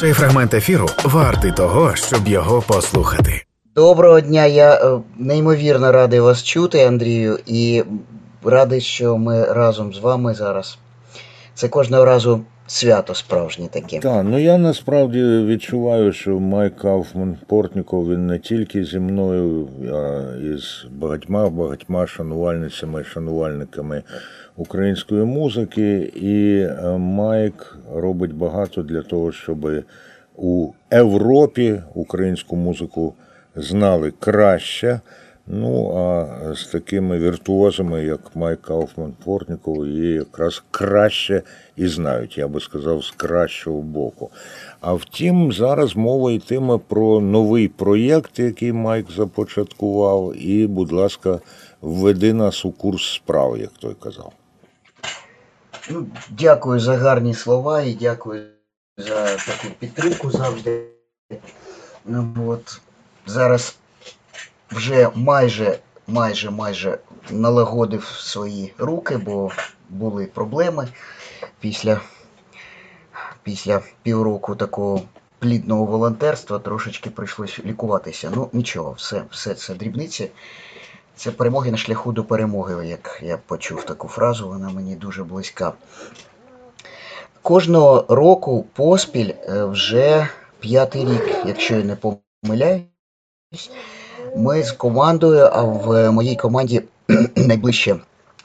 Цей фрагмент ефіру вартий того, щоб його послухати. Доброго дня, я е, неймовірно радий вас чути, Андрію, і радий, що ми разом з вами зараз. Це кожного разу свято справжнє таке. Так, ну я насправді відчуваю, що Майк Кауфман Портніков він не тільки зі мною, а і з багатьма багатьма шанувальницями, шанувальниками української музики. І е, Майк робить багато для того, щоб у Європі українську музику знали краще. Ну, а з такими віртуозами, як Майк Кауфман Портніков, її якраз краще і знають, я би сказав, з кращого боку. А втім, зараз мова йтиме про новий проєкт, який Майк започаткував, і, будь ласка, введи нас у курс справ, як той казав. Ну, дякую за гарні слова і дякую за таку підтримку завжди. Ну, от, зараз вже майже, майже, майже налагодив свої руки, бо були проблеми після, після півроку такого плідного волонтерства трошечки прийшлось лікуватися. Ну, нічого, все, все це дрібниці. Це перемоги на шляху до перемоги, як я почув таку фразу, вона мені дуже близька. Кожного року поспіль е, вже п'ятий рік, якщо я не помиляюсь, ми з командою, а в моїй команді найближча,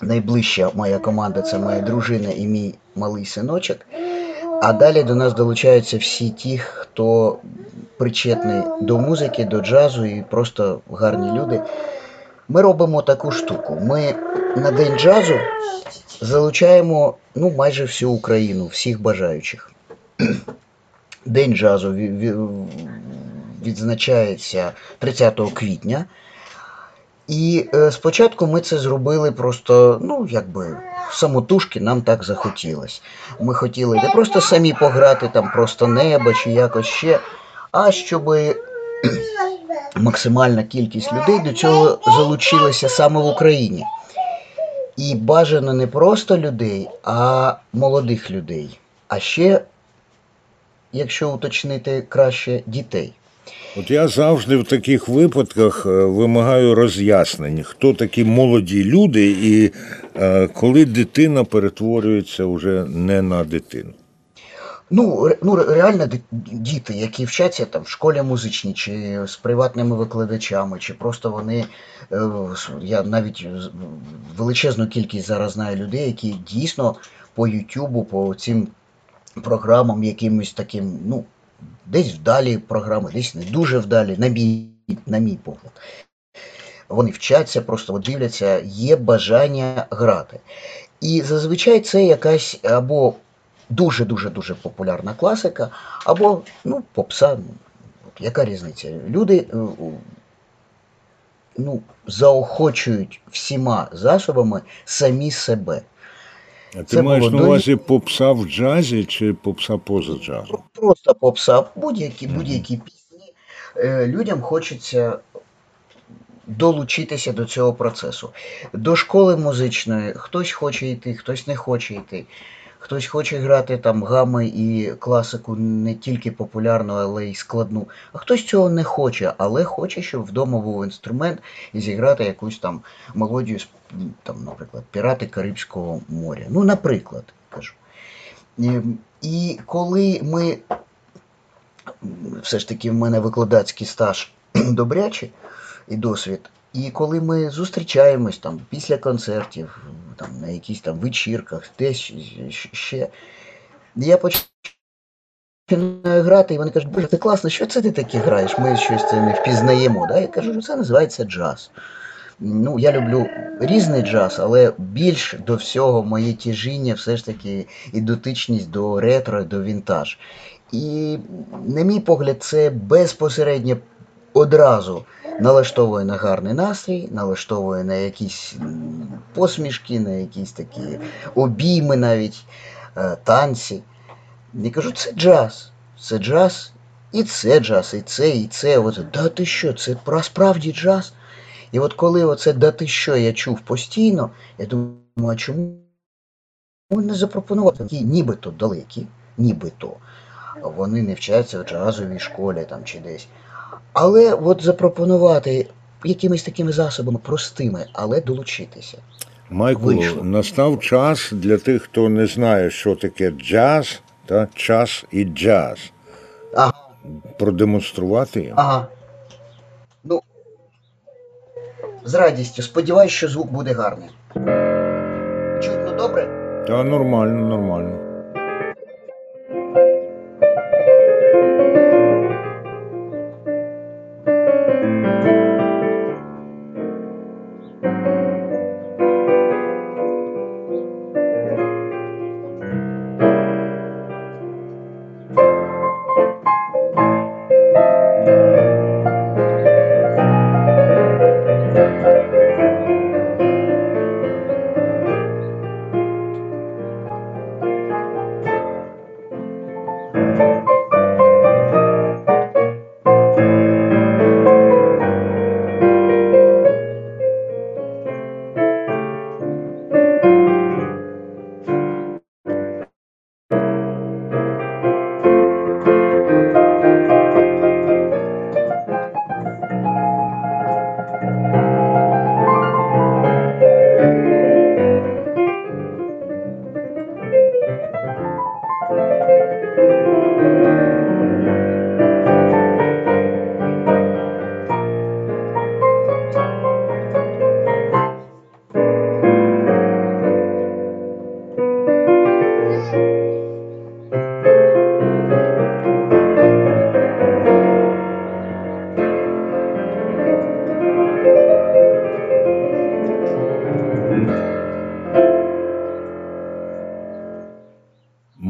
найближча моя команда це моя дружина і мій малий синочок. А далі до нас долучаються всі ті, хто причетний до музики, до джазу і просто гарні люди. Ми робимо таку штуку. Ми на День джазу залучаємо ну, майже всю Україну, всіх бажаючих. День джазу ві- ві- відзначається 30 квітня. І е, спочатку ми це зробили просто, ну, якби самотужки нам так захотілось. Ми хотіли не просто самі пограти, там просто небо чи якось ще, а щоб максимальна кількість людей до цього залучилася саме в Україні. І бажано не просто людей, а молодих людей. А ще, якщо уточнити краще, дітей. От я завжди в таких випадках е, вимагаю роз'яснень, хто такі молоді люди, і е, коли дитина перетворюється вже не на дитину. Ну, ну реально діти, які вчаться там в школі музичній, чи з приватними викладачами, чи просто вони. е, Я навіть величезну кількість зараз знаю людей, які дійсно по Ютубу, по цим програмам, якимось таким, ну, десь вдалі програми, десь не дуже вдалі, на мій, на мій погляд. Вони вчаться, просто дивляться, є бажання грати. І зазвичай це якась або дуже-дуже дуже популярна класика, або ну, попса. Ну, яка різниця? Люди е, ну, заохочують всіма засобами самі себе. А ти Це маєш на увазі попса в джазі чи попса поза джазом? Просто попса, будь-які, будь-які пісні. Е, Людям хочеться долучитися до цього процесу. До школи музичної хтось хоче йти, хтось не хоче йти. Хтось хоче грати там гами і класику не тільки популярну, але й складну. А хтось цього не хоче, але хоче, щоб вдома був інструмент і зіграти якусь там мелодію там, наприклад, Пірати Карибського моря. Ну, наприклад, кажу. І коли ми все ж таки в мене викладацький стаж добрячий і досвід. І коли ми зустрічаємось там після концертів, там на якісь там вечірках, десь ще, я починаю грати, і вони кажуть, боже, це класно, що це ти таке граєш? Ми щось це не впізнаємо. Да? Я кажу, що це називається джаз. Ну, я люблю різний джаз, але більш до всього моє тяжіння все ж таки і дотичність до ретро, до вінтаж. І, на мій погляд, це безпосередньо одразу налаштовує на гарний настрій, налаштовує на якісь посмішки, на якісь такі обійми навіть, е, танці. Я кажу, це джаз. Це джаз, і це джаз, і це, і це. От, да ти що, це справді джаз? І от коли оце да ти що я чув постійно, я думаю, а чому не запропонувати такі нібито далекі, нібито, вони не вчаться в джазовій школі там чи десь. Але от запропонувати якимись такими засобами простими, але долучитися. Майку, Вийшло. настав час для тих, хто не знає, що таке джаз, та час і джаз. Ага. Продемонструвати їм. Ага. Ну, з радістю. Сподіваюсь, що звук буде гарний. Чутно добре? Та нормально, нормально.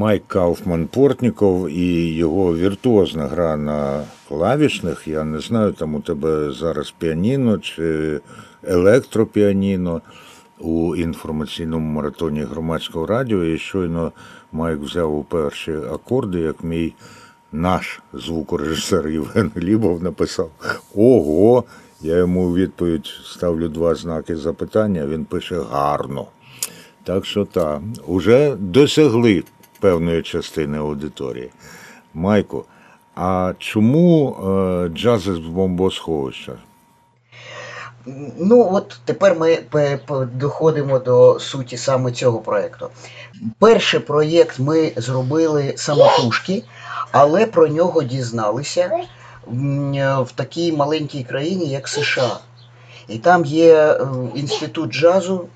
Майк Кауфман Портніков і його віртуозна гра на клавішних. Я не знаю, там у тебе зараз піаніно чи електропіаніно у інформаційному маратоні громадського радіо. І щойно Майк взяв у перші акорди, як мій наш звукорежисер Євген Глібов написав: Ого! Я йому у відповідь ставлю два знаки запитання. Він пише гарно. Так що так, уже досягли певної частини аудиторії. Майку, а чому е, джаз з бомбосховища? Ну, от тепер ми доходимо до суті саме цього проєкту. Перший проєкт ми зробили самотужки, але про нього дізналися в такій маленькій країні, як США. І там є е, інститут джазу,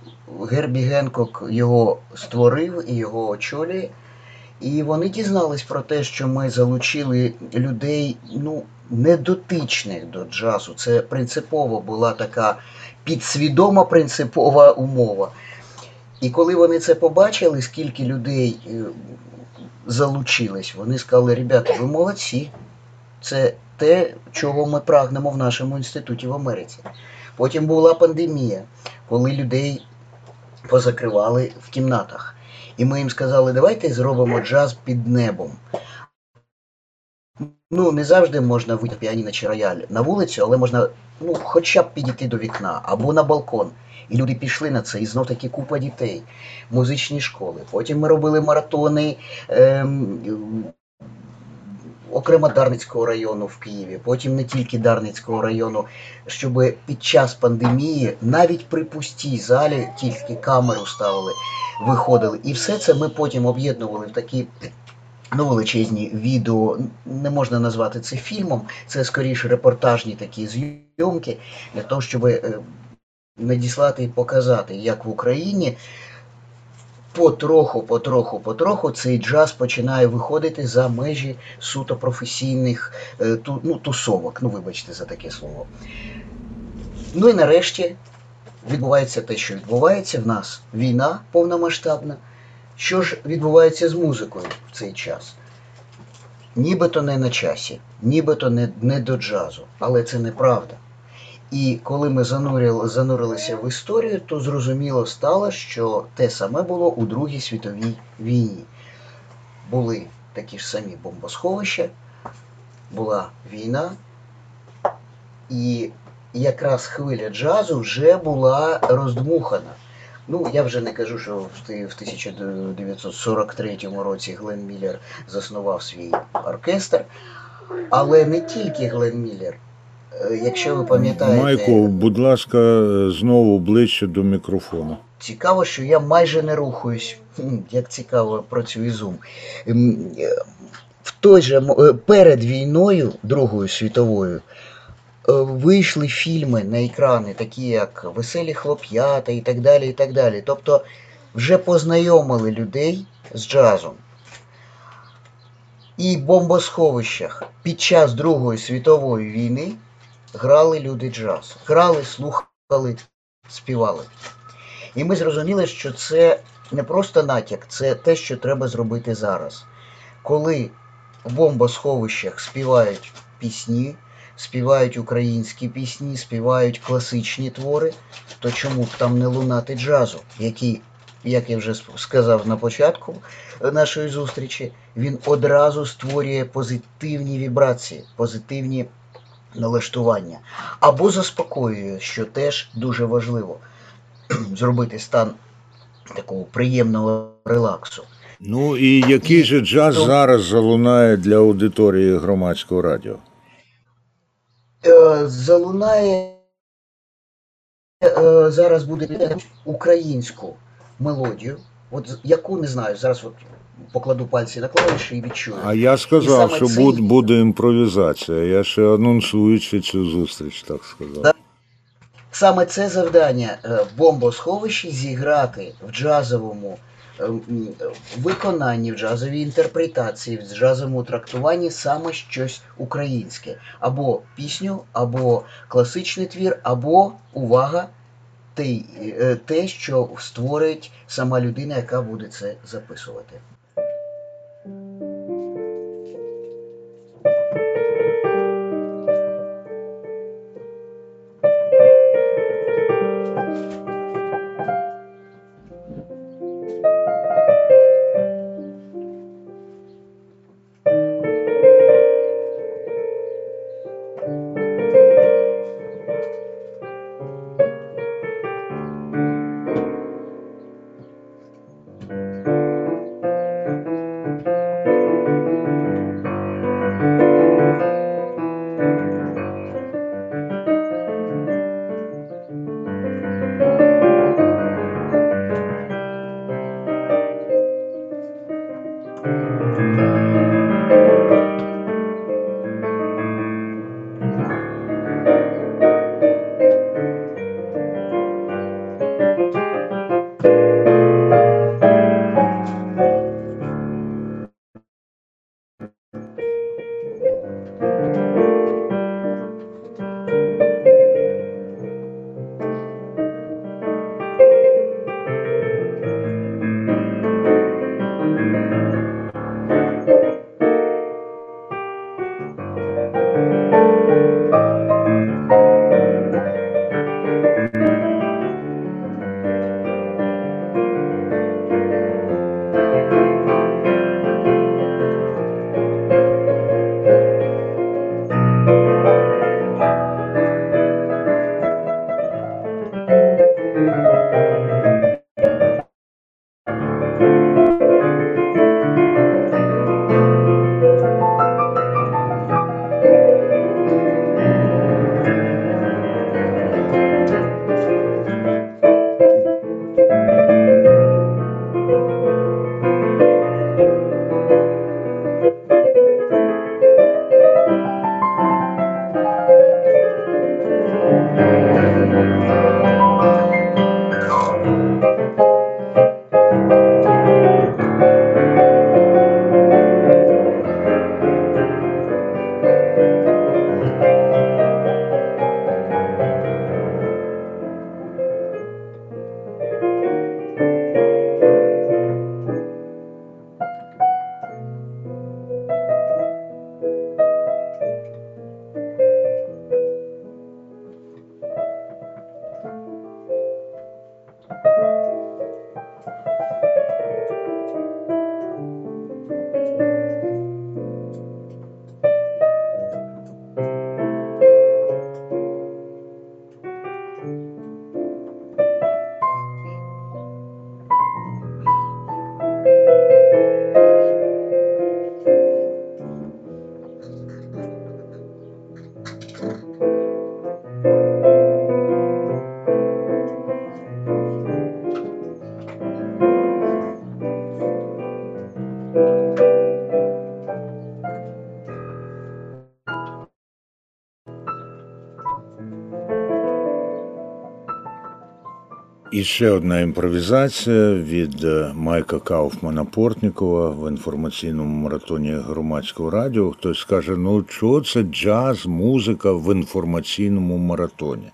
Гербі Генкок його створив і його очолює. І вони дізнались про те, що ми залучили людей, ну, недотичних до джазу. Це принципово була така підсвідома принципова умова. І коли вони це побачили, скільки людей е, залучились, вони сказали: ребята, ви молодці. Це те, чого ми прагнемо в нашому інституті в Америці. Потім була пандемія, коли людей позакривали в кімнатах. І ми їм сказали, давайте зробимо джаз під небом. Ну, не завжди можна вийти піаніно чи рояль на вулицю, але можна ну, хоча б підійти до вікна або на балкон. І люди пішли на це, і знов таки купа дітей, музичні школи. Потім ми робили маратони ем, окремо Дарницького району в Києві, потім не тільки Дарницького району, щоб під час пандемії навіть при пустій залі тільки камеру ставили, виходили. І все це ми потім об'єднували в такі. Ну, величезні відео, не можна назвати це фільмом, це скоріше репортажні такі зйомки для того, щоб е, надіслати і показати, як в Україні потроху, потроху, потроху цей джаз починає виходити за межі суто професійних е, ну, тусовок. Ну, вибачте за таке слово. Ну і нарешті відбувається те, що відбувається в нас війна повномасштабна. Що ж відбувається з музикою в цей час? Нібито не на часі, нібито не, не до джазу, але це неправда. І коли ми занурили, занурилися в історію, то зрозуміло стало, що те саме було у Другій світовій війні. Були такі ж самі бомбосховища, була війна, і якраз хвиля джазу вже була роздмухана. Ну, я вже не кажу, що в в 1943 році Глен Міллер заснував свій оркестр, але не тільки Глен Міллер. Е, Якщо ви пам'ятаєте, Майко, будь ласка, знову ближче до мікрофону. цікаво, що я майже не рухаюсь. Як цікаво працює Zoom. Ем, е, В той же е, перед війною Другою світовою вийшли фільми на екрани, такі як Веселі хлоп'ята і так далі. і так далі. Тобто вже познайомили людей з джазом. І бомбосховищах під час Другої світової війни грали люди джаз. Грали, слухали, співали. І ми зрозуміли, що це не просто натяк, це те, що треба зробити зараз. Коли в бомбосховищах співають пісні, співають українські пісні, співають класичні твори, то чому б там не лунати джазу, який, як я вже сказав на початку нашої зустрічі, він одразу створює позитивні вібрації, позитивні налаштування або заспокоює, що теж дуже важливо зробити стан такого приємного релаксу. Ну і який же джаз то- зараз залунає для аудиторії громадського радіо? Е, залунає е, зараз буде українську мелодію, от яку не знаю, зараз от покладу пальці на клавіші і відчую. А я сказав, що цей- буде, буде імпровізація. Я ще анонсуючи цю зустріч, так сказав. Да. Саме це завдання е, бомбосховищі зіграти в джазовому е, виконанні, в джазовій інтерпретації, в джазовому трактуванні саме щось українське. Або пісню, або класичний твір, або увага, те, е, те, що створить сама людина, яка буде це записувати. І ще одна імпровізація від е, Майка Кауфмана Портнікова в інформаційному маратоні громадського радіо. Хтось скаже, ну чого це джаз, музика в інформаційному маратоні?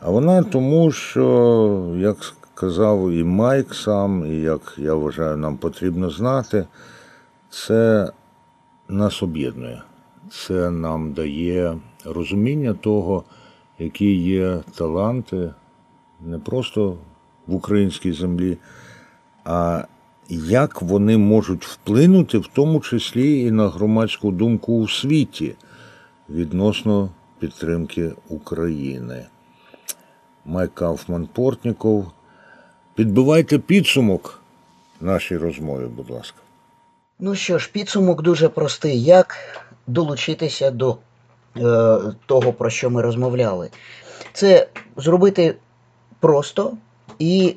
А вона тому, що, як сказав і Майк сам, і як я вважаю, нам потрібно знати, це нас об'єднує. Це нам дає розуміння того, які є таланти не просто в українській землі, а як вони можуть вплинути, в тому числі і на громадську думку у світі відносно підтримки України. Майк Кауфман Портніков. Підбивайте підсумок нашій розмові, будь ласка. Ну що ж, підсумок дуже простий. Як долучитися до е, того, про що ми розмовляли? Це зробити просто і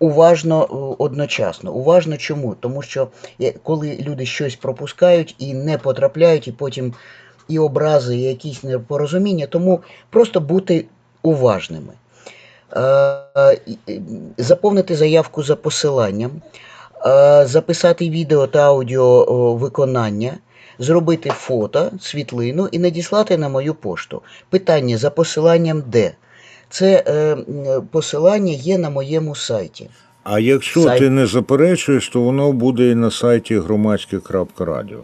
уважно е, одночасно. Уважно чому? Тому що е, коли люди щось пропускають і не потрапляють, і потім і образи, і якісь непорозуміння, тому просто бути уважними. Е, Заповнити заявку за посиланням, записати відео та аудіо виконання, зробити фото, світлину і надіслати на мою пошту. Питання за посиланням де? Це е, посилання є на моєму сайті. А якщо Сайт. ти не заперечуєш, то воно буде і на сайті громадське.радіо.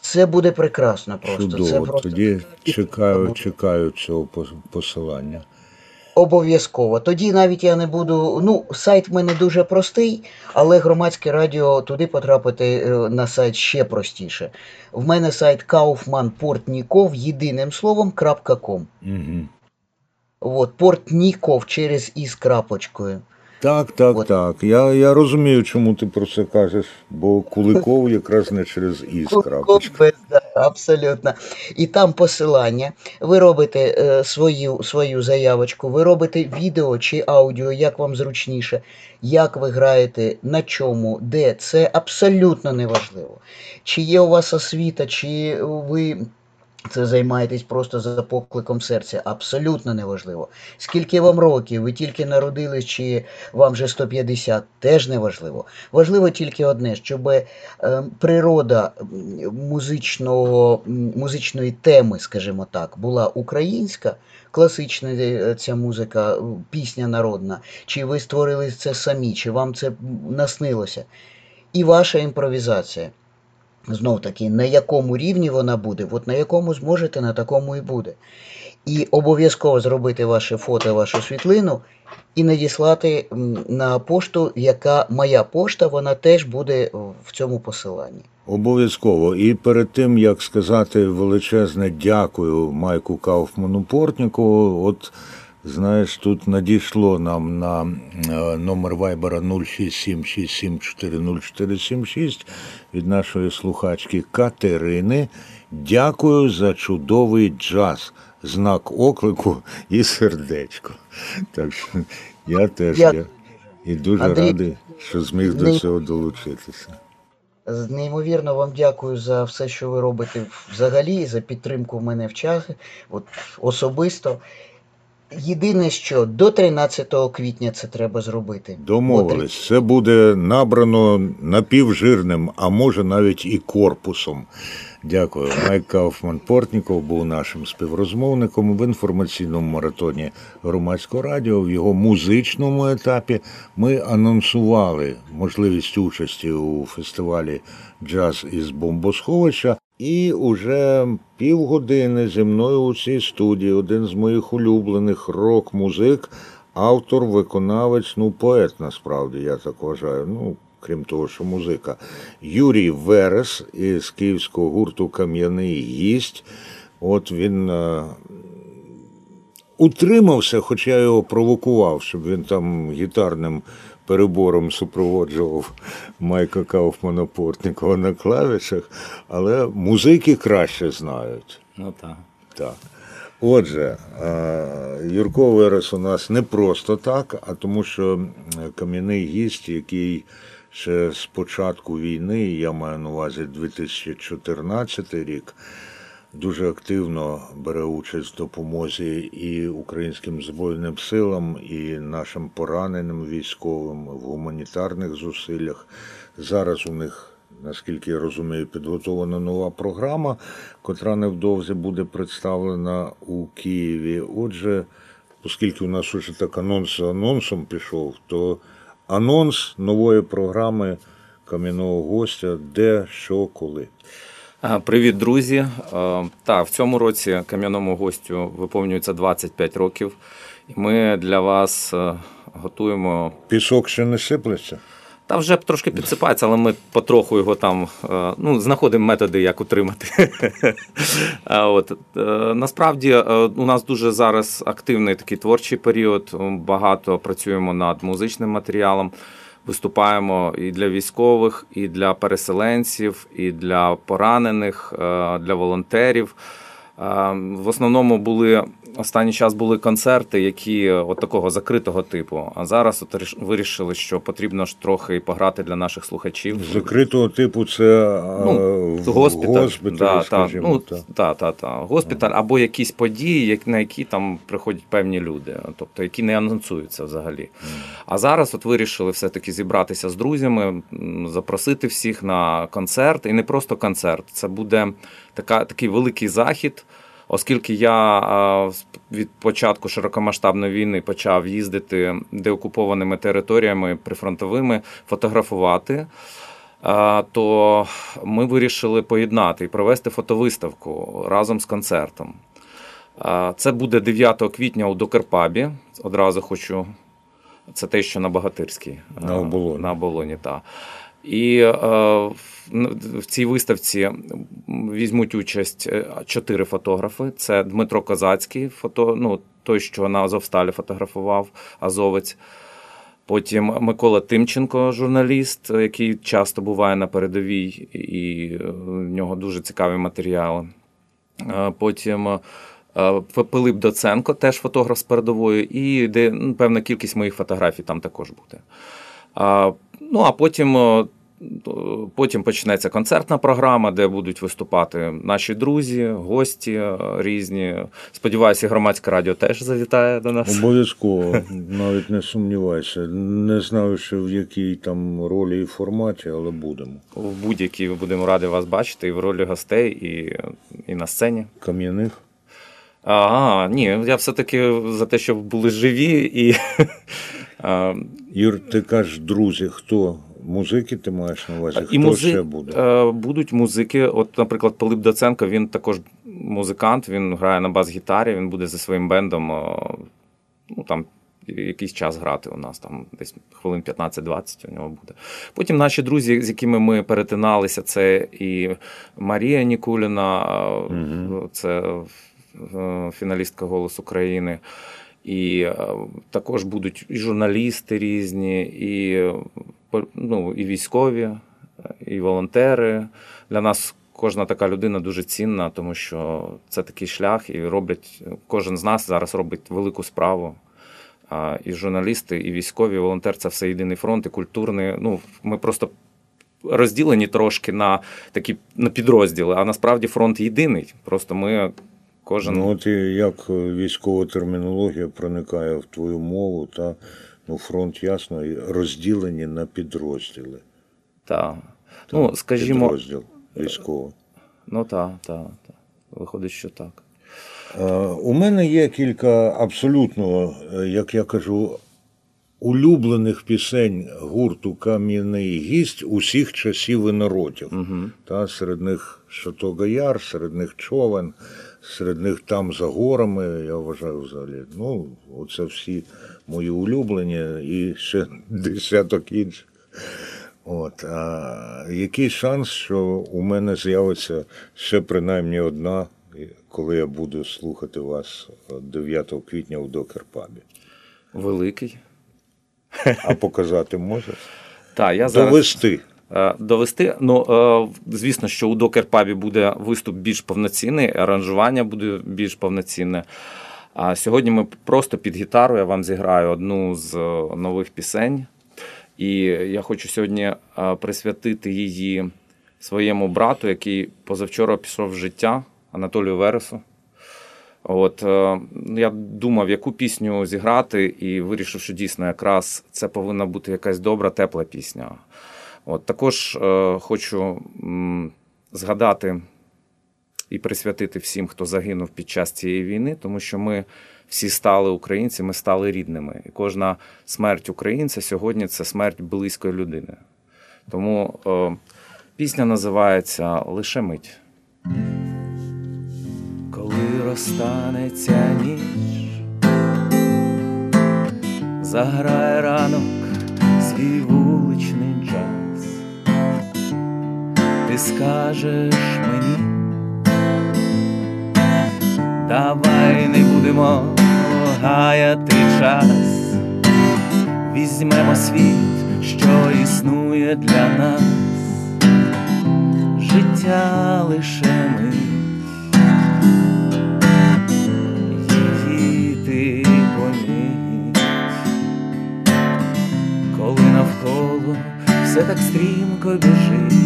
Це буде прекрасно просто. Це Чудово. просто Тоді чекаю, чекаю цього посилання. Обов'язково. Тоді навіть я не буду. Ну, сайт в мене дуже простий, але громадське радіо туди потрапити е, на сайт ще простіше. В мене сайт Kaufman єдиним словом .com. Угу. От, Портніков через і з крапочкою. Так, так, От. так. Я, я розумію, чому ти про це кажеш, бо Куликов якраз не через із крапочка. Без, да, абсолютно. І там посилання. Ви робите е, свою, свою заявочку, ви робите відео чи аудіо, як вам зручніше, як ви граєте, на чому, де. Це абсолютно неважливо. Чи є у вас освіта, чи ви. Це займаєтесь просто за покликом серця. Абсолютно неважливо. Скільки вам років, ви тільки народились, чи вам вже 150, теж неважливо. Важливо тільки одне, щоб е, природа музичного, музичної теми, скажімо так, була українська, класична е, ця музика, е, пісня народна, чи ви створили це самі, чи вам це наснилося. І ваша імпровізація. Знов таки, на якому рівні вона буде, от на якому зможете, на такому і буде. І обов'язково зробити ваше фото, вашу світлину і надіслати на пошту, яка моя пошта, вона теж буде в цьому посиланні. Обов'язково. І перед тим як сказати величезне дякую Майку Кауфману Портнікову, от знаєш, тут надійшло нам на е, номер вайбера 06767400476 від нашої слухачки Катерини. Дякую за чудовий джаз. Знак оклику і сердечко. Так що я теж я, Дякую. і дуже Андрій, радий, що зміг до цього долучитися. Неймовірно вам дякую за все, що ви робите взагалі, за підтримку в мене в часі, от особисто. Єдине, що до 13 квітня це треба зробити. Домовились. Це буде набрано напівжирним, а може навіть і корпусом. Дякую. Майк Кауфман Портніков був нашим співрозмовником в інформаційному маратоні громадського радіо. В його музичному етапі ми анонсували можливість участі у фестивалі Джаз із бомбосховища. І уже півгодини зі мною у цій студії один з моїх улюблених рок-музик, автор, виконавець, ну поет насправді, я так вважаю. Ну, крім того, що музика. Юрій Верес із київського гурту Кам'яний гість. От він е, утримався, хоча я його провокував, щоб він там гітарним перебором супроводжував Майка Кауфмана Портнікова на клавішах, але музики краще знають. Ну так. Так. Отже, е, Юрко Верес у нас не просто так, а тому, що кам'яний гість, який ще з початку війни, я маю на увазі 2014 рік, дуже активно бере участь в допомозі і українським Збройним силам, і нашим пораненим військовим в гуманітарних зусиллях. Зараз у них, наскільки я розумію, підготовлена нова програма, котра невдовзі буде представлена у Києві. Отже, оскільки у нас уже так анонс за анонсом пішов, то анонс нової програми кам'яного гостя, де, що, коли. А, Привіт, друзі. Е, Так, в цьому році кам'яному гостю виповнюється 25 років, і ми для вас е, готуємо. Пісок ще не сиплеться. Та вже трошки підсипається, але ми потроху його там е, ну, знаходимо методи, як утримати. От, е, насправді е, у нас дуже зараз активний такий творчий період. Багато працюємо над музичним матеріалом. Виступаємо і для військових, і для переселенців, і для поранених, е, для волонтерів. Е, В основному були останній час були концерти, які от такого закритого типу. А зараз от вирішили, що потрібно ж трохи пограти для наших слухачів. Закритого типу це Ну, е, в госпіталь, госпіталі, да, та, ну, та. та, та, та. госпіталь або якісь події, на які там приходять певні люди, тобто які не анонсуються взагалі. А зараз от вирішили все-таки зібратися з друзями, запросити всіх на концерт, і не просто концерт. Це буде така, такий великий захід. Оскільки я від початку широкомасштабної війни почав їздити деокупованими територіями прифронтовими, фотографувати, то ми вирішили поєднати і провести фотовиставку разом з концертом. Це буде 9 квітня у Докерпабі. Одразу хочу. Це те, що на Богатирській. На оболоні. На оболоні, так. І е, в- цій виставці візьмуть участь е, чотири фотографи. Це Дмитро Козацький, фото, ну, той, що на Азовсталі фотографував, азовець. Потім Микола Тимченко, журналіст, який часто буває на передовій, і е, в нього дуже цікаві матеріали. Потім Пилип Доценко, теж фотограф з передової, і де ну, певна кількість моїх фотографій там також буде. Ну а потім, потім почнеться концертна програма, де будуть виступати наші друзі, гості е, різні. Сподіваюся, і громадське радіо теж завітає до нас. Обов'язково, навіть не сумнівайся. Не знаю, що в якій там ролі і форматі, але будемо. В будь-якій будемо раді вас бачити і в ролі гостей, і, і на сцені. Кам'яних. А, ні, я все-таки за те, щоб були живі і. Юр, ти кажеш, друзі, хто? Музики ти маєш на увазі? Хто І музи... ще буде? е, будуть музики. От, наприклад, Пилип Доценко, він також музикант, він грає на бас-гітарі, він буде зі своїм бендом е, ну, там, якийсь час грати у нас, там десь хвилин 15-20 у нього буде. Потім наші друзі, з якими ми перетиналися, це і Марія Нікуліна, Мгм. це фіналістка «Голос України». І також будуть і журналісти різні, і, ну, і військові, е, і волонтери. Для нас кожна така людина дуже цінна, тому що це такий шлях, і роблять кожен з нас зараз робить велику справу. І журналісти, і військові, і волонтер це все єдиний фронт, і культурний. Ну, ми просто розділені трошки на такі на підрозділи, а насправді фронт єдиний. Просто ми кожен. Ну, от як військова термінологія проникає в твою мову, та ну, фронт ясно, розділені на підрозділи. Та. Ну, скажімо, Підрозділ військовий. ну так, так, та. виходить, що так. Е, У мене є кілька абсолютно, е, як я кажу, улюблених пісень гурту Кам'яний гість усіх часів і народів. Угу. Та, серед них Шатога Яр, серед них човен, серед них там за горами, я вважаю взагалі. Ну, оце всі мої улюблені і ще десяток інших. От, а який шанс, що у мене з'явиться ще принаймні одна, коли я буду слухати вас 9 квітня в Докерпабі. Великий. А показати можеш? Так, я зараз Довести. Е, довести. Ну, е, звісно, що у Докер-пабі буде виступ більш повноцінний, аранжування буде більш повноцінне. А сьогодні ми просто під гітару я вам зіграю одну з е, нових пісень. І я хочу сьогодні е, присвятити її своєму брату, який позавчора пішов в життя. Анатолію Вересу. От е, я думав, яку пісню зіграти, і вирішив, що дійсно якраз це повинна бути якась добра, тепла пісня. От також е, хочу м, згадати і присвятити всім, хто загинув під час цієї війни, тому що ми всі стали українці, ми стали рідними. І кожна смерть українця сьогодні це смерть близької людини. Тому е, пісня називається Лише мить. Коли розтанеться ніч, заграє ранок свій вуличний джаз, ти скажеш мені, давай не будемо гаяти час, візьмемо світ, що існує для нас, життя лише мить. Її ти поміть, коли навколо все так стрімко біжить,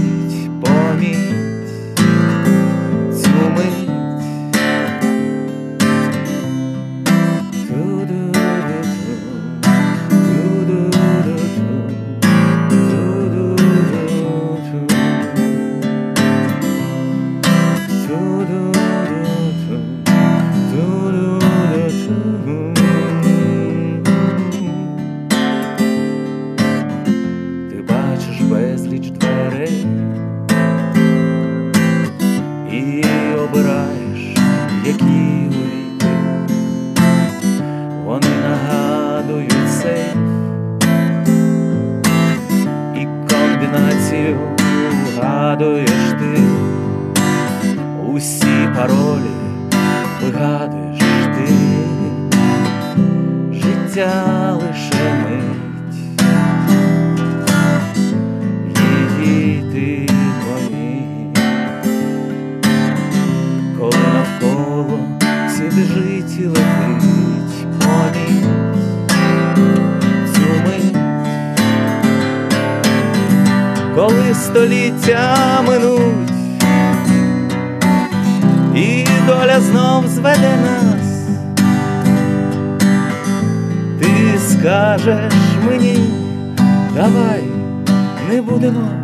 коли століття минуть і доля знов зведе нас. Ти скажеш мені, давай не будемо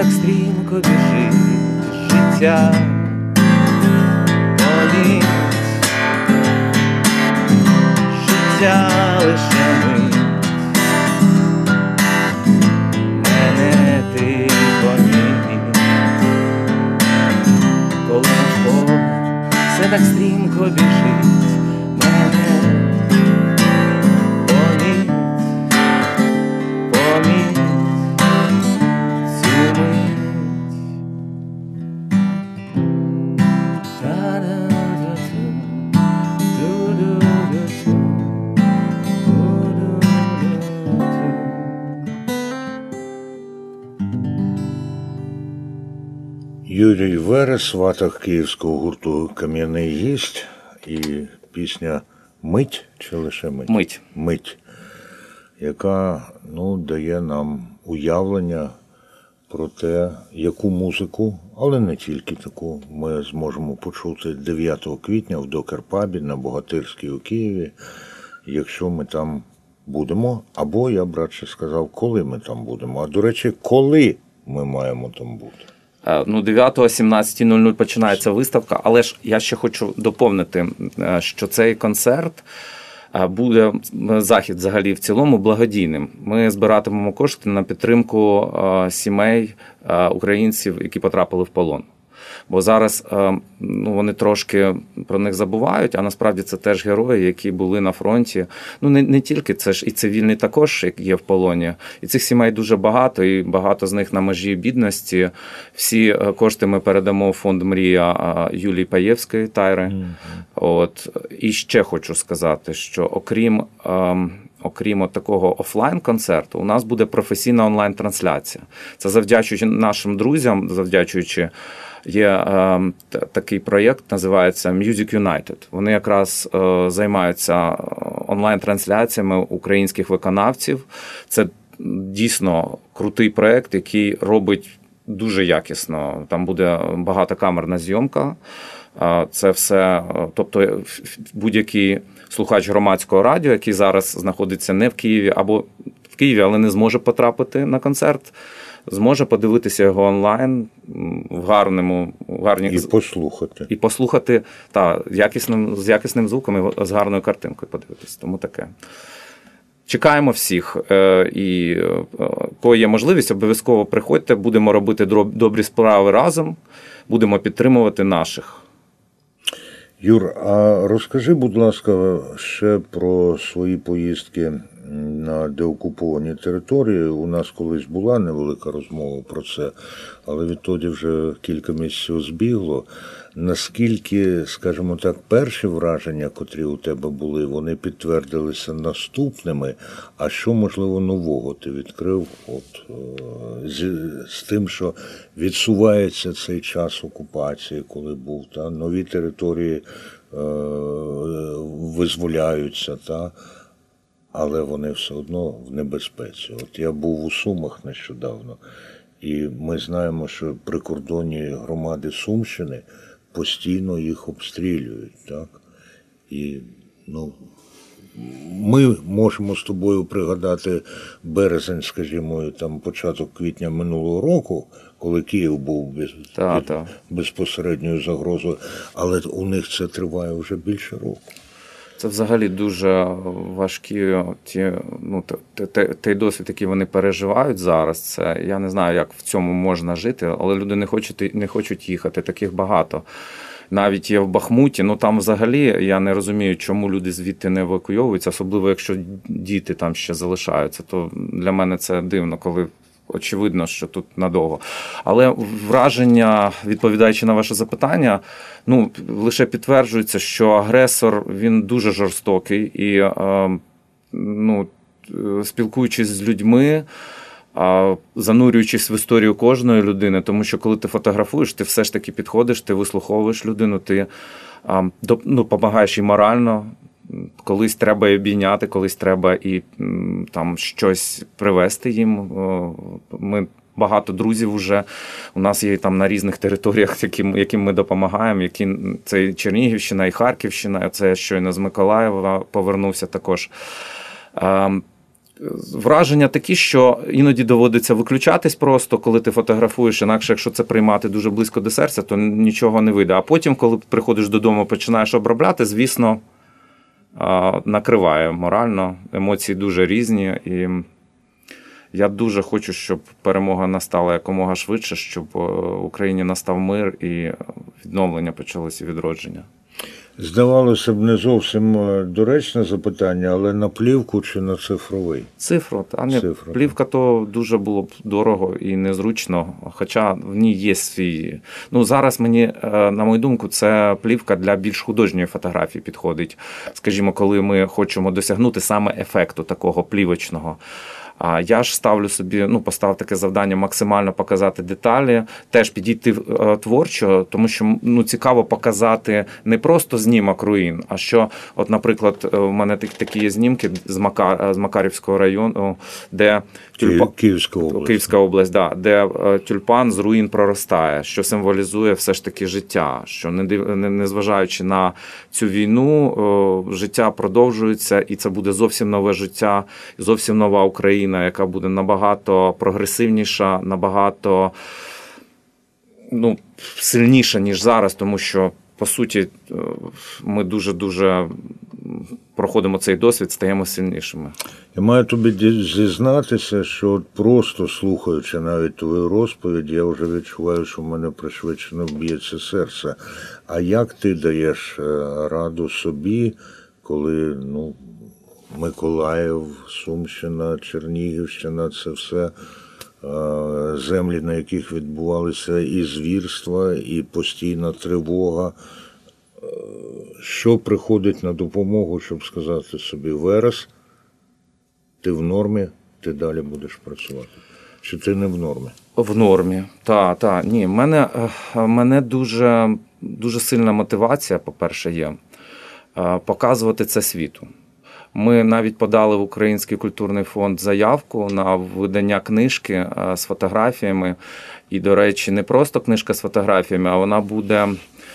так стрімко біжить життя. Боліть життя лише Юрій Верес, ватах київського гурту Кам'яний гість і пісня Мить чи лише мить? Мить. Мить, яка ну, дає нам уявлення про те, яку музику, але не тільки таку, ми зможемо почути 9 квітня в Докерпабі на Богатирській у Києві, якщо ми там будемо. Або я б радше сказав, коли ми там будемо. А до речі, коли ми маємо там бути. Е, Ну, 9-17.00 починається виставка, але ж я ще хочу доповнити, е, що цей концерт е, буде захід взагалі в цілому благодійним. Ми збиратимемо кошти на підтримку сімей українців, які потрапили в полон. Бо зараз е, ну, вони трошки про них забувають, а насправді це теж герої, які були на фронті. Ну не, не тільки це ж і цивільні також є в полоні. І цих сімей дуже багато, і багато з них на межі бідності. Всі е, кошти ми передамо в фонд Мрія е, Юлії Паєвської Тайри. От і ще хочу сказати, що окрім ем, окрім от такого офлайн-концерту, у нас буде професійна онлайн-трансляція. Це завдячуючи нашим друзям, завдячуючи. Є е, такий проєкт, називається Music United. Вони якраз е, займаються е, онлайн-трансляціями українських виконавців. Це дійсно крутий проєкт, який робить дуже якісно. Там буде багатокамерна зйомка. Е, Це все, е, тобто будь-який слухач громадського радіо, який зараз знаходиться не в Києві або в Києві, але не зможе потрапити на концерт, зможе подивитися його онлайн в гарному, в гарній І послухати. і послухати та, якісним, з якісним звуком і з гарною картинкою подивитися. Тому таке. Чекаємо всіх. е, І е, коли є можливість, обов'язково приходьте, будемо робити добрі справи разом, будемо підтримувати наших. Юр, а розкажи, будь ласка, ще про свої поїздки на деокуповані території. У нас колись була невелика розмова про це, але відтоді вже кілька місяців збігло. Наскільки, скажімо так, перші враження, котрі у тебе були, вони підтвердилися наступними. А що можливо нового ти відкрив? От е, з, з тим, що відсувається цей час окупації, коли був та нові території е, визволяються, та але вони все одно в небезпеці. От я був у Сумах нещодавно, і ми знаємо, що прикордонні громади Сумщини постійно їх обстрілюють, так? І ну, ми можемо з тобою пригадати березень, скажімо, там початок квітня минулого року, коли Київ був без, Та, та. безпосередньою загрозою, але у них це триває вже більше року. Це взагалі дуже важкі ті, ну, той досвід, який вони переживають зараз. Це я не знаю, як в цьому можна жити, але люди не хочуть, не хочуть їхати. Таких багато. Навіть є в Бахмуті. Ну там взагалі я не розумію, чому люди звідти не евакуйовуються, особливо якщо діти там ще залишаються. То для мене це дивно, коли очевидно, що тут надовго. Але враження, відповідаючи на ваше запитання, ну лише підтверджується, що агресор він дуже жорстокий і е, ну, спілкуючись з людьми. Занурюючись в історію кожної людини, тому що коли ти фотографуєш, ти все ж таки підходиш, ти вислуховуєш людину, ти ну, допомагаєш і морально. Колись треба і обійняти, колись треба і там щось привезти їм. Ми багато друзів вже у нас є там на різних територіях, яким, яким ми допомагаємо. Які це і Чернігівщина, і Харківщина. Це щойно з Миколаєва повернувся також. Ем, Враження такі, що іноді доводиться виключатись просто, коли ти фотографуєш, інакше, якщо це приймати дуже близько до серця, то нічого не вийде. А потім, коли приходиш додому, починаєш обробляти, звісно, накриває морально. Емоції дуже різні. І я дуже хочу, щоб перемога настала якомога швидше, щоб е, Україні настав мир і відновлення почалося відродження. Здавалося б, не зовсім е, доречне запитання, але на плівку чи на цифровий? Цифру, а не Цифру, плівка, то дуже було б дорого і незручно. Хоча в ній є свій. Ну зараз мені, е, на мою думку, це плівка для більш художньої фотографії підходить. Скажімо, коли ми хочемо досягнути саме ефекту такого плівочного. А я ж ставлю собі, ну поставив таке завдання максимально показати деталі, теж підійти е, творчо, тому що ну цікаво показати не просто знімок руїн, а що, от, наприклад, е, у мене так- такі є знімки з Макар з Макарівського району, де тюльпа... Київська область. Київська область, да, де е, тюльпан з руїн проростає, що символізує все ж таки життя. Що не див- не- незважаючи на цю війну, е, життя продовжується, і це буде зовсім нове життя, зовсім нова Україна, яка буде набагато прогресивніша, набагато ну, сильніша, ніж зараз, тому що по суті е, ми дуже дуже проходимо цей досвід, стаємо сильнішими. Я маю тобі зізнатися, що просто слухаючи навіть твою розповідь, я вже відчуваю, що в мене пришвидшено б'ється серце. А як ти даєш е, раду собі, коли ну, Миколаїв, Сумщина, Чернігівщина це все е, землі, на яких відбувалися і звірства, і постійна тривога. Е, Що приходить на допомогу, щоб сказати собі верес? Ти в нормі, ти далі будеш працювати. Чи ти не в нормі? В нормі. Та, та. Ні, в мене, е, мене дуже, дуже сильна мотивація, по-перше, є показувати це світу. Ми навіть подали в Український культурний фонд заявку на видання книжки е, з фотографіями. І, до речі, не просто книжка з фотографіями, а вона буде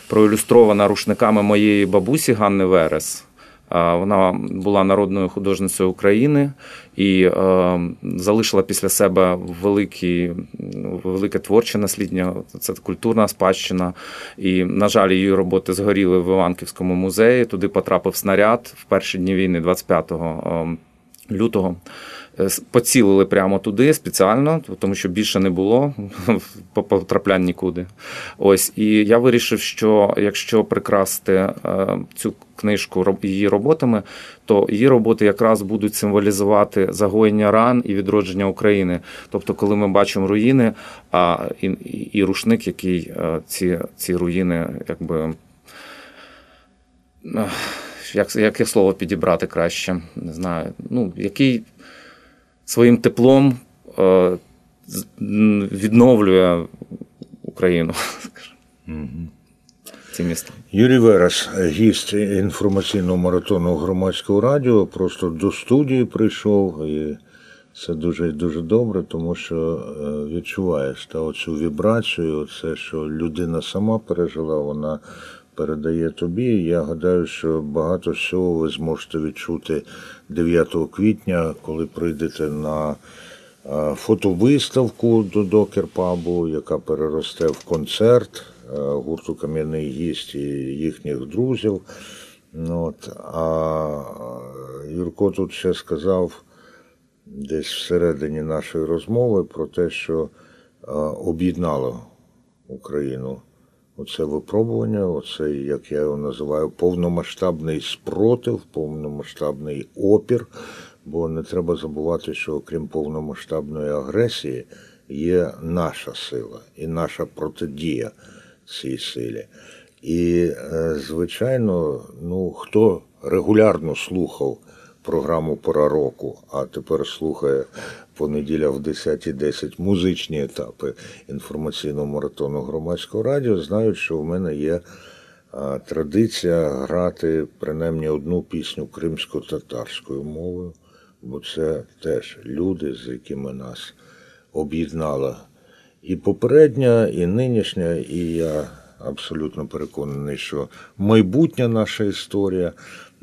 проілюстрована рушниками моєї бабусі Ганни Верес. Вона була народною художницею України і е, залишила після себе великі, велике творче наслідня. Це культурна спадщина. І, на жаль, її роботи згоріли в Іванківському музеї. Туди потрапив снаряд в перші дні війни, 25 е, лютого. Е, Поцілили прямо туди спеціально, тому що більше не було по- потраплянь нікуди. Ось і я вирішив, що якщо прикрасти е, цю книжку її роботами, то її роботи якраз будуть символізувати загоєння ран і відродження України. Тобто, коли ми бачимо руїни, а і, і, і рушник, який е, ці, ці руїни, якби. Як, яке слово підібрати краще? Не знаю. Ну, який своїм теплом е, відновлює Україну. скажімо. Ці міста. Юрій Верес, гість інформаційного маратону громадського радіо, просто до студії прийшов, і це дуже дуже добре, тому що е, відчуваєш та оцю вібрацію, це що людина сама пережила, вона передає тобі. Я гадаю, що багато всього ви зможете відчути 9 квітня, коли прийдете на е, фотовиставку до Докер-пабу, яка переросте в концерт е, гурту Кам'яний гість і їхніх друзів. Ну, От. А Юрко тут ще сказав десь всередині нашої розмови про те, що е, об'єднало Україну. Оце випробування, оце, як я його називаю, повномасштабний спротив, повномасштабний опір. Бо не треба забувати, що окрім повномасштабної агресії є наша сила і наша протидія цій силі. І, е, звичайно, ну, хто регулярно слухав програму Пора року, а тепер слухає понеділя в 10.10 музичні етапи інформаційного маратону громадського радіо, знають, що в мене є традиція грати принаймні одну пісню кримсько-татарською мовою, бо це теж люди, з якими нас об'єднала і попередня, і нинішня, і я абсолютно переконаний, що майбутня наша історія.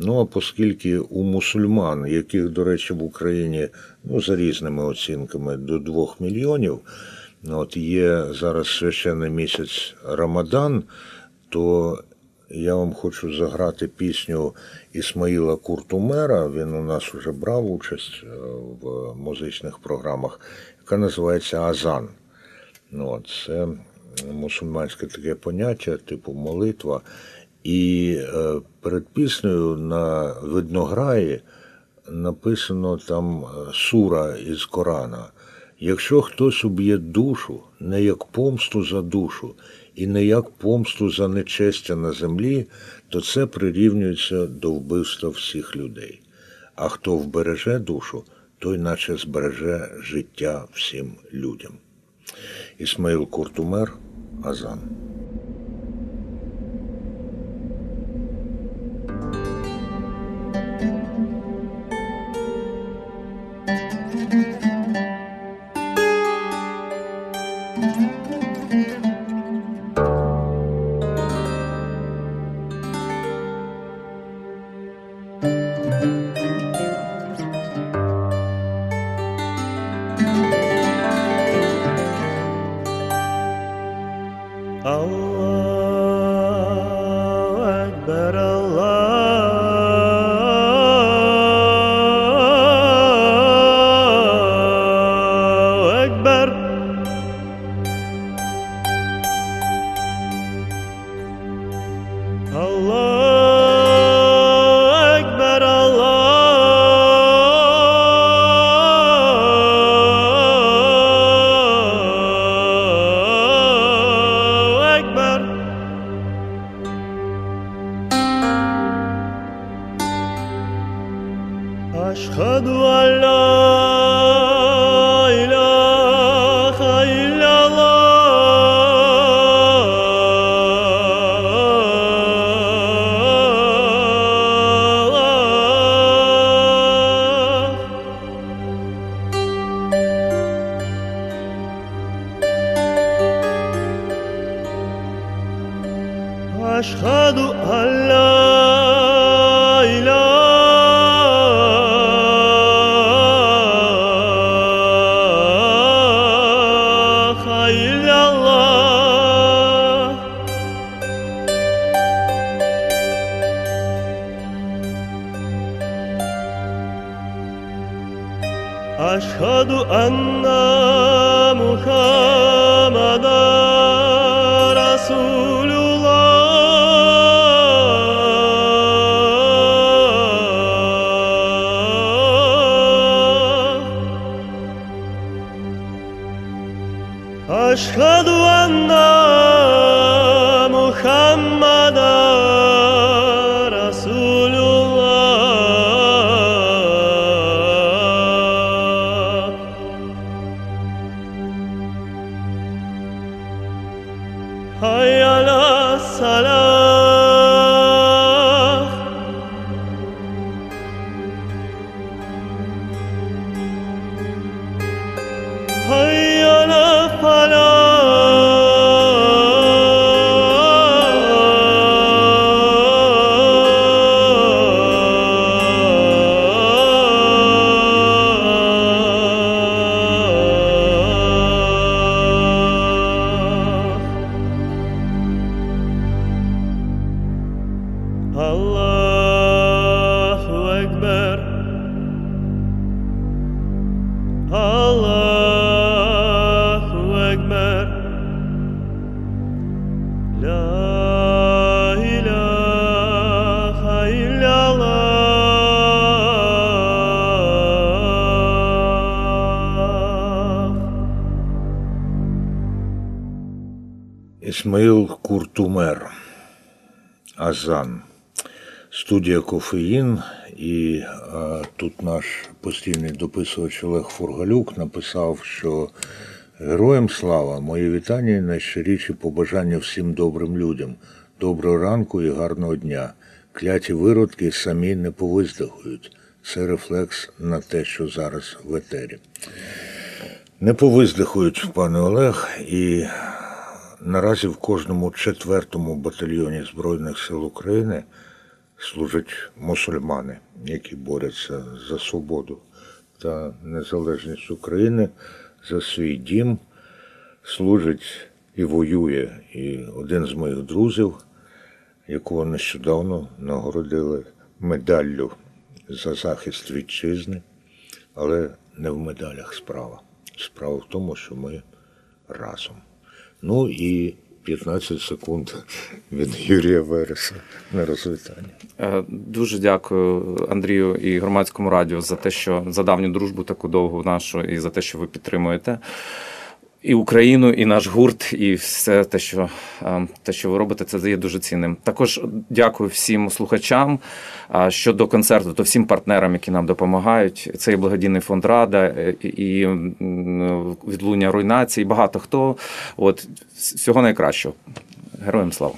Ну а оскільки у мусульман, яких, до речі, в Україні ну, за різними оцінками до 2 мільйонів, ну, от є зараз священний місяць Рамадан, то я вам хочу заграти пісню Ісмаїла Куртумера. Він у нас вже брав участь е, в музичних програмах, яка називається Азан. Ну, це мусульманське таке поняття, типу молитва. І е, перед піснею на виднограї написано там е, сура із Корана. Якщо хтось уб'є душу, не як помсту за душу, і не як помсту за нечестя на землі, то це прирівнюється до вбивства всіх людей. А хто вбереже душу, той наче збереже життя всім людям. Ісмаїл Куртумер, Азан. أشهد أن لا Азан, студія Кофеїн. І а, тут наш постійний дописувач Олег Фургалюк написав, що героям слава, мої вітання і найщиріші побажання всім добрим людям. Доброго ранку і гарного дня. Кляті виродки самі не повиздихують. Це рефлекс на те, що зараз в етері. Не повиздихують, пане Олег, і Наразі в кожному четвертому батальйоні Збройних сил України служать мусульмани, які борються за свободу та незалежність України, за свій дім, служить і воює. І один з моїх друзів, якого нещодавно нагородили медаллю за захист вітчизни, але не в медалях справа. Справа в тому, що ми разом. Ну і 15 секунд від Юрія Вереса на розвітання. Е, Дуже дякую Андрію і громадському радіо за те, що за давню дружбу таку довгу нашу, і за те, що ви підтримуєте і Україну, і наш гурт, і все те, що е, те, що ви робите, це є дуже цінним. Також дякую всім слухачам. Щодо концерту, то всім партнерам, які нам допомагають. Це і благодійний фонд Рада, е, і відлуння руйнації. Багато хто. От всього найкращого. Героям слава.